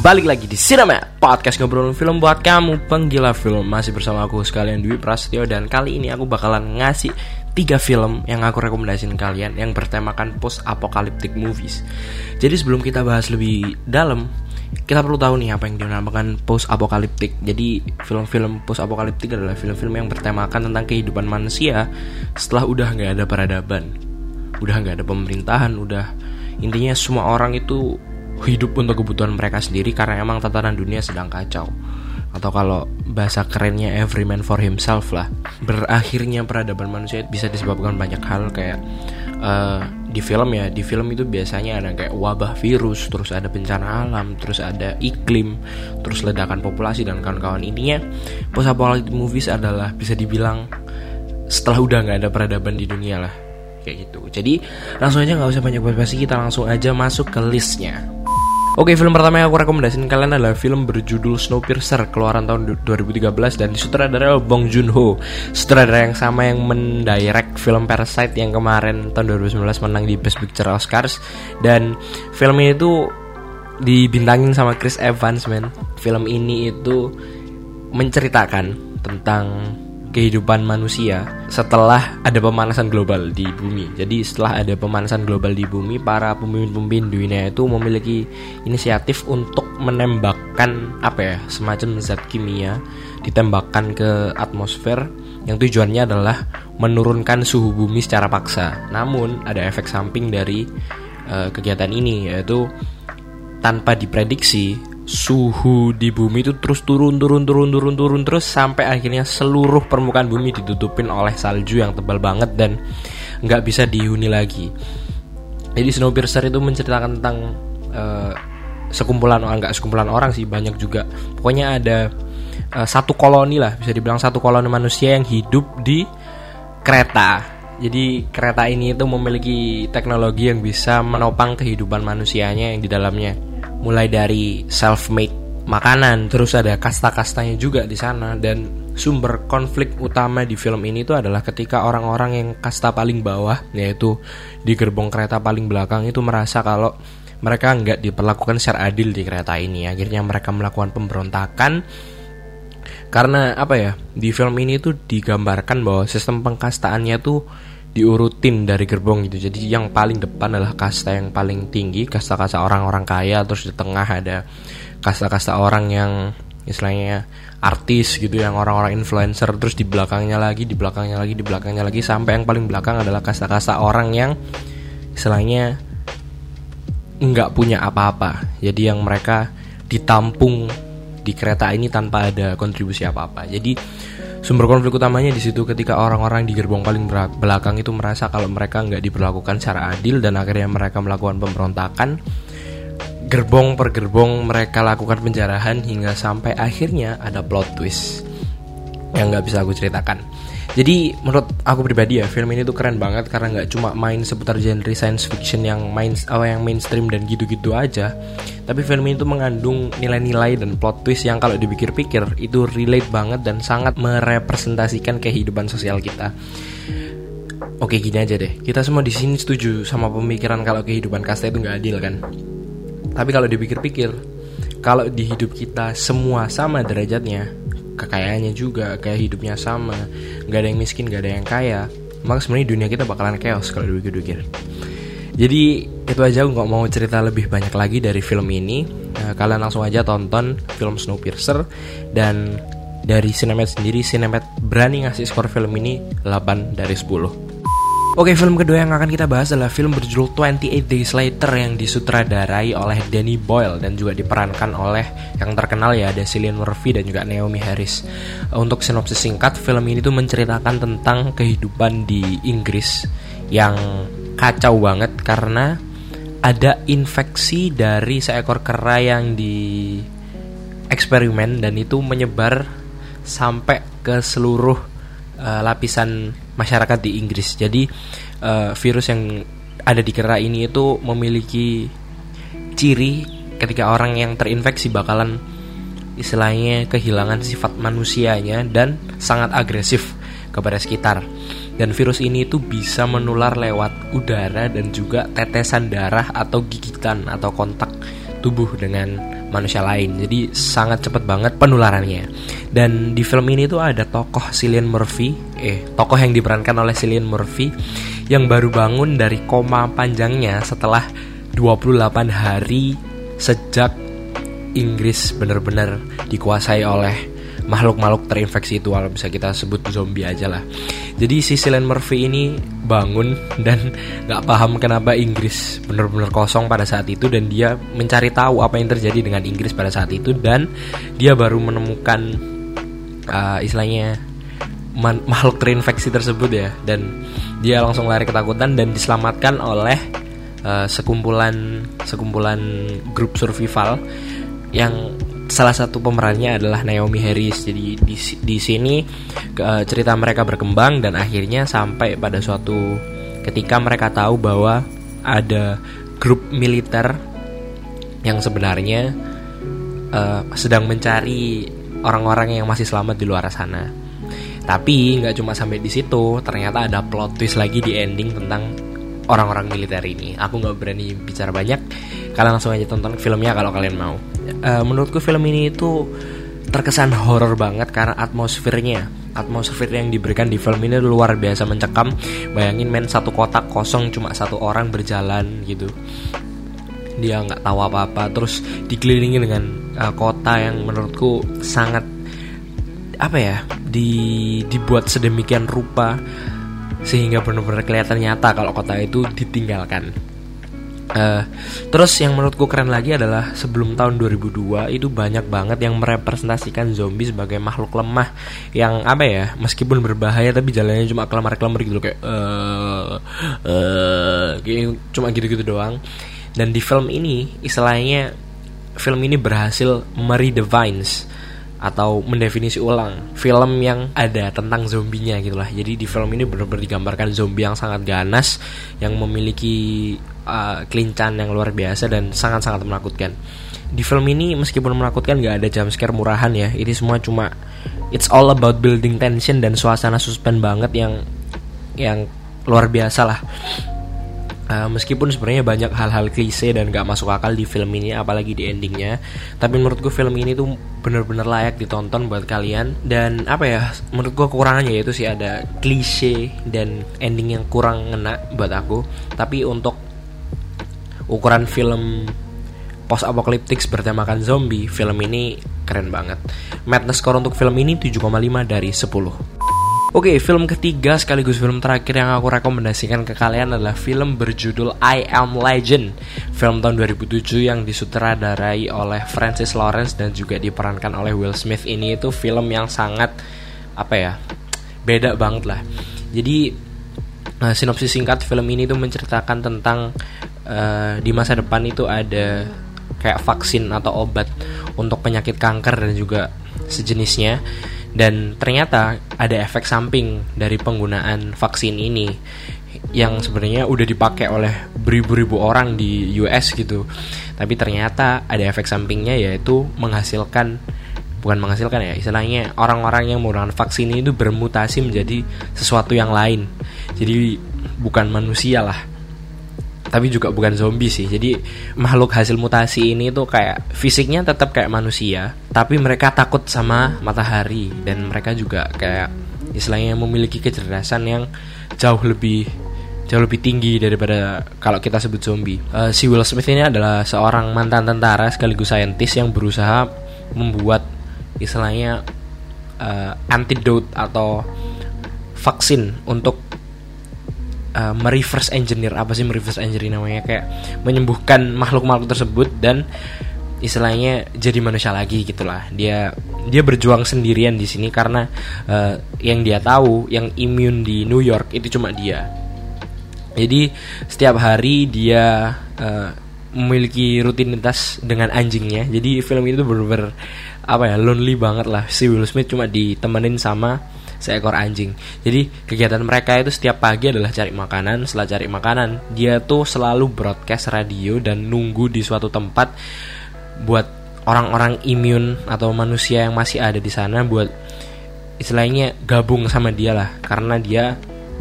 balik lagi di Cinema Podcast ngobrolin film buat kamu. Penggila film Masih bersama aku sekalian Dwi Prasetyo Dan kali ini aku bakalan ngasih tiga film yang aku rekomendasiin kalian. Yang bertemakan post-apocalyptic movies. Jadi sebelum kita bahas lebih dalam kita perlu tahu nih apa yang dinamakan post apocalyptic. Jadi film-film post apocalyptic adalah film-film yang bertemakan tentang kehidupan manusia setelah udah nggak ada peradaban, udah nggak ada pemerintahan, udah intinya semua orang itu hidup untuk kebutuhan mereka sendiri karena emang tatanan dunia sedang kacau. Atau kalau bahasa kerennya every man for himself lah. Berakhirnya peradaban manusia bisa disebabkan banyak hal kayak uh, di film ya di film itu biasanya ada kayak wabah virus terus ada bencana alam terus ada iklim terus ledakan populasi dan kawan-kawan. Intinya post apocalyptic movies adalah bisa dibilang setelah udah nggak ada peradaban di dunia lah kayak gitu. Jadi langsung aja nggak usah banyak basa-basi kita langsung aja masuk ke listnya Oke, film pertama yang aku rekomendasiin kalian adalah film berjudul Snowpiercer keluaran tahun 2013 dan disutradarai oleh Bong Joon-ho. Sutradara yang sama yang mendirect film Parasite yang kemarin tahun 2019 menang di Best Picture Oscars dan film ini tuh dibintangin sama Chris Evans, men. Film ini itu menceritakan tentang kehidupan manusia setelah ada pemanasan global di bumi. Jadi setelah ada pemanasan global di bumi, para pemimpin-pemimpin dunia itu memiliki inisiatif untuk menembakkan apa ya, semacam zat kimia ditembakkan ke atmosfer yang tujuannya adalah menurunkan suhu bumi secara paksa. Namun ada efek samping dari uh, kegiatan ini yaitu tanpa diprediksi suhu di bumi itu terus turun turun turun turun turun terus sampai akhirnya seluruh permukaan bumi ditutupin oleh salju yang tebal banget dan nggak bisa dihuni lagi. Jadi Snowpiercer itu menceritakan tentang uh, sekumpulan orang nggak sekumpulan orang sih banyak juga. Pokoknya ada uh, satu koloni lah bisa dibilang satu koloni manusia yang hidup di kereta. Jadi kereta ini itu memiliki teknologi yang bisa menopang kehidupan manusianya yang di dalamnya mulai dari self made makanan terus ada kasta-kastanya juga di sana dan sumber konflik utama di film ini itu adalah ketika orang-orang yang kasta paling bawah yaitu di gerbong kereta paling belakang itu merasa kalau mereka nggak diperlakukan secara adil di kereta ini. Akhirnya mereka melakukan pemberontakan. Karena apa ya di film ini tuh digambarkan bahwa sistem pengkastaannya tuh diurutin dari gerbong gitu. Jadi yang paling depan adalah kasta yang paling tinggi, kasta-kasta orang-orang kaya, terus di tengah ada kasta-kasta orang yang istilahnya artis gitu yang orang-orang influencer terus di belakangnya lagi di belakangnya lagi di belakangnya lagi sampai yang paling belakang adalah kasta-kasta orang yang istilahnya nggak punya apa-apa jadi yang mereka ditampung di kereta ini tanpa ada kontribusi apa-apa jadi Sumber konflik utamanya di situ ketika orang-orang di gerbong paling belakang itu merasa kalau mereka nggak diperlakukan secara adil dan akhirnya mereka melakukan pemberontakan. Gerbong per gerbong mereka lakukan penjarahan hingga sampai akhirnya ada plot twist yang nggak bisa aku ceritakan. Jadi menurut aku pribadi ya film ini tuh keren banget karena nggak cuma main seputar genre science fiction yang main apa yang mainstream dan gitu-gitu aja, tapi film ini tuh mengandung nilai-nilai dan plot twist yang kalau dipikir-pikir itu relate banget dan sangat merepresentasikan kehidupan sosial kita. Oke gini aja deh, kita semua di sini setuju sama pemikiran kalau kehidupan kasta itu nggak adil kan. Tapi kalau dipikir-pikir, kalau di hidup kita semua sama derajatnya, kekayaannya juga kayak hidupnya sama. Nggak ada yang miskin nggak ada yang kaya. Maka sebenarnya dunia kita bakalan chaos kalau dipikir-pikir. Jadi itu aja nggak mau cerita lebih banyak lagi dari film ini. Nah, kalian langsung aja tonton film Snowpiercer. Dan dari Cinemat sendiri Cinemat berani ngasih skor film ini 8 dari 10 Oke, film kedua yang akan kita bahas adalah film berjudul 28 Days Later yang disutradarai oleh Danny Boyle dan juga diperankan oleh yang terkenal ya ada Cillian Murphy dan juga Naomi Harris. Untuk sinopsis singkat, film ini tuh menceritakan tentang kehidupan di Inggris yang kacau banget karena ada infeksi dari seekor kera yang di eksperimen dan itu menyebar sampai ke seluruh uh, lapisan masyarakat di Inggris. Jadi uh, virus yang ada di kera ini itu memiliki ciri ketika orang yang terinfeksi bakalan istilahnya kehilangan sifat manusianya dan sangat agresif kepada sekitar. Dan virus ini itu bisa menular lewat udara dan juga tetesan darah atau gigitan atau kontak tubuh dengan manusia lain. Jadi sangat cepat banget penularannya. Dan di film ini tuh ada tokoh Cillian Murphy, eh tokoh yang diperankan oleh Cillian Murphy yang baru bangun dari koma panjangnya setelah 28 hari sejak Inggris benar-benar dikuasai oleh makhluk-makhluk terinfeksi itu kalau bisa kita sebut zombie aja lah jadi si Cillian Murphy ini bangun dan nggak paham kenapa Inggris benar-benar kosong pada saat itu dan dia mencari tahu apa yang terjadi dengan Inggris pada saat itu dan dia baru menemukan uh, istilahnya makhluk terinfeksi tersebut ya. Dan dia langsung lari ketakutan dan diselamatkan oleh uh, sekumpulan sekumpulan grup survival yang salah satu pemerannya adalah Naomi Harris. Jadi di di sini ke, cerita mereka berkembang dan akhirnya sampai pada suatu ketika mereka tahu bahwa ada grup militer yang sebenarnya uh, sedang mencari orang-orang yang masih selamat di luar sana. Tapi nggak cuma sampai di situ, ternyata ada plot twist lagi di ending tentang orang-orang militer ini. Aku nggak berani bicara banyak. Kalian langsung aja tonton filmnya kalau kalian mau uh, menurutku film ini itu terkesan horror banget karena atmosfernya. Atmosfer yang diberikan di film ini luar biasa mencekam. Bayangin men satu kotak kosong cuma satu orang berjalan gitu. Dia nggak tahu apa-apa. Terus dikelilingi dengan uh, kota yang menurutku sangat apa ya di dibuat sedemikian rupa sehingga benar-benar kelihatan nyata kalau kota itu ditinggalkan Uh, terus yang menurutku keren lagi adalah sebelum tahun 2002 itu banyak banget yang merepresentasikan zombie sebagai makhluk lemah yang apa ya meskipun berbahaya tapi jalannya cuma kelamar-kelamar gitu kayak uh, uh, cuma gitu-gitu doang. Dan di film ini istilahnya film ini berhasil meredefines atau mendefinisi ulang film yang ada tentang zombinya gitulah. Jadi di film ini benar-benar digambarkan zombie yang sangat ganas yang memiliki uh, kelincahan yang luar biasa dan sangat-sangat menakutkan. Di film ini meskipun menakutkan nggak ada jump scare murahan ya. Ini semua cuma it's all about building tension dan suasana suspense banget yang yang luar biasa lah Uh, meskipun sebenarnya banyak hal-hal klise dan gak masuk akal di film ini apalagi di endingnya. Tapi menurut gue film ini tuh bener-bener layak ditonton buat kalian. Dan apa ya menurut gue kekurangannya yaitu sih ada klise dan ending yang kurang ngena buat aku. Tapi untuk ukuran film post apocalyptic bertemakan zombie film ini keren banget. Madness score untuk film ini 7,5 dari 10 Oke, film ketiga sekaligus film terakhir yang aku rekomendasikan ke kalian adalah film berjudul I Am Legend. Film tahun 2007 yang disutradarai oleh Francis Lawrence dan juga diperankan oleh Will Smith ini itu film yang sangat apa ya? beda banget lah. Jadi uh, sinopsis singkat film ini tuh menceritakan tentang uh, di masa depan itu ada kayak vaksin atau obat untuk penyakit kanker dan juga sejenisnya dan ternyata ada efek samping dari penggunaan vaksin ini yang sebenarnya udah dipakai oleh beribu-ribu orang di US gitu. Tapi ternyata ada efek sampingnya yaitu menghasilkan bukan menghasilkan ya istilahnya orang-orang yang menggunakan vaksin ini itu bermutasi menjadi sesuatu yang lain. Jadi bukan manusia lah tapi juga bukan zombie sih jadi makhluk hasil mutasi ini tuh kayak fisiknya tetap kayak manusia tapi mereka takut sama matahari dan mereka juga kayak istilahnya memiliki kecerdasan yang jauh lebih jauh lebih tinggi daripada kalau kita sebut zombie. Uh, si Will Smith ini adalah seorang mantan tentara sekaligus saintis yang berusaha membuat istilahnya uh, antidote atau vaksin untuk uh, mereverse engineer apa sih mereverse engineer namanya? Kayak menyembuhkan makhluk-makhluk tersebut dan istilahnya jadi manusia lagi gitulah. Dia dia berjuang sendirian di sini karena uh, yang dia tahu yang imun di New York itu cuma dia. Jadi setiap hari dia uh, memiliki rutinitas dengan anjingnya. Jadi film itu bener-bener apa ya lonely banget lah. Si Will Smith cuma ditemenin sama seekor anjing. Jadi kegiatan mereka itu setiap pagi adalah cari makanan. Setelah cari makanan, dia tuh selalu broadcast radio dan nunggu di suatu tempat buat orang-orang imun atau manusia yang masih ada di sana buat istilahnya gabung sama dia lah karena dia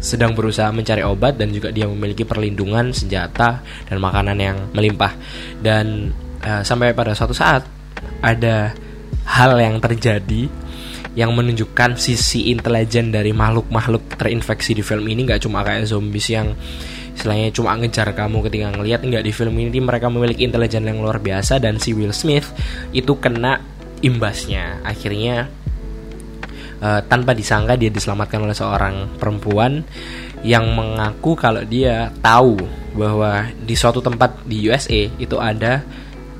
sedang berusaha mencari obat dan juga dia memiliki perlindungan senjata dan makanan yang melimpah dan uh, sampai pada suatu saat ada hal yang terjadi yang menunjukkan sisi intelijen dari makhluk-makhluk terinfeksi di film ini. Nggak cuma kayak zombies yang istilahnya cuma ngejar kamu ketika ngelihat nggak. Di film ini mereka memiliki intelijen yang luar biasa dan si Will Smith itu kena imbasnya. Akhirnya uh, tanpa disangka dia diselamatkan oleh seorang perempuan yang mengaku kalau dia tahu bahwa di suatu tempat di USA itu ada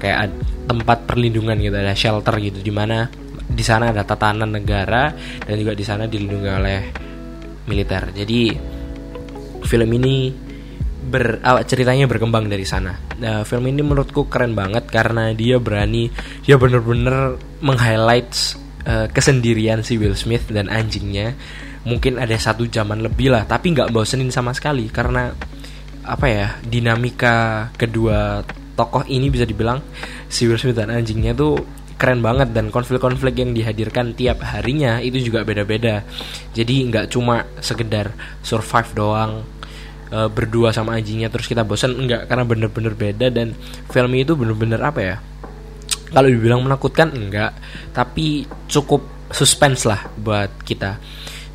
kayak tempat perlindungan gitu ada shelter gitu di mana di sana ada tatanan negara dan juga di sana dilindungi oleh militer. Jadi film ini ber uh, ceritanya berkembang dari sana. Nah, film ini menurutku keren banget karena dia berani dia bener-bener meng-highlight uh, kesendirian si Will Smith dan anjingnya. Mungkin ada satu jaman lebih lah, tapi nggak bosenin sama sekali karena apa ya dinamika kedua tokoh ini bisa dibilang si Will Smith dan anjingnya tuh keren banget dan konflik-konflik yang dihadirkan tiap harinya itu juga beda-beda. Jadi nggak cuma sekedar survive doang e, berdua sama anjingnya terus kita bosan enggak karena bener-bener beda dan film itu bener-bener apa ya? Kalau dibilang menakutkan enggak tapi cukup suspense lah buat kita.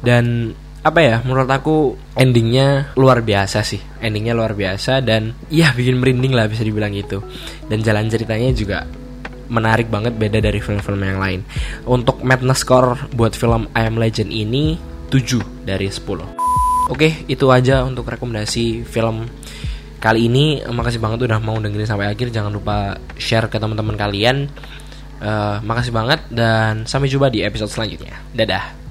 Dan apa ya menurut aku endingnya luar biasa sih. Endingnya luar biasa dan ya bikin merinding lah bisa dibilang gitu. Dan jalan ceritanya juga menarik banget beda dari film-film yang lain. Untuk madness score buat film I Am Legend ini 7 dari 10. Oke, itu aja untuk rekomendasi film kali ini. Makasih banget udah mau dengerin sampai akhir. Jangan lupa share ke teman-teman kalian. Uh, makasih banget dan sampai jumpa di episode selanjutnya. Dadah.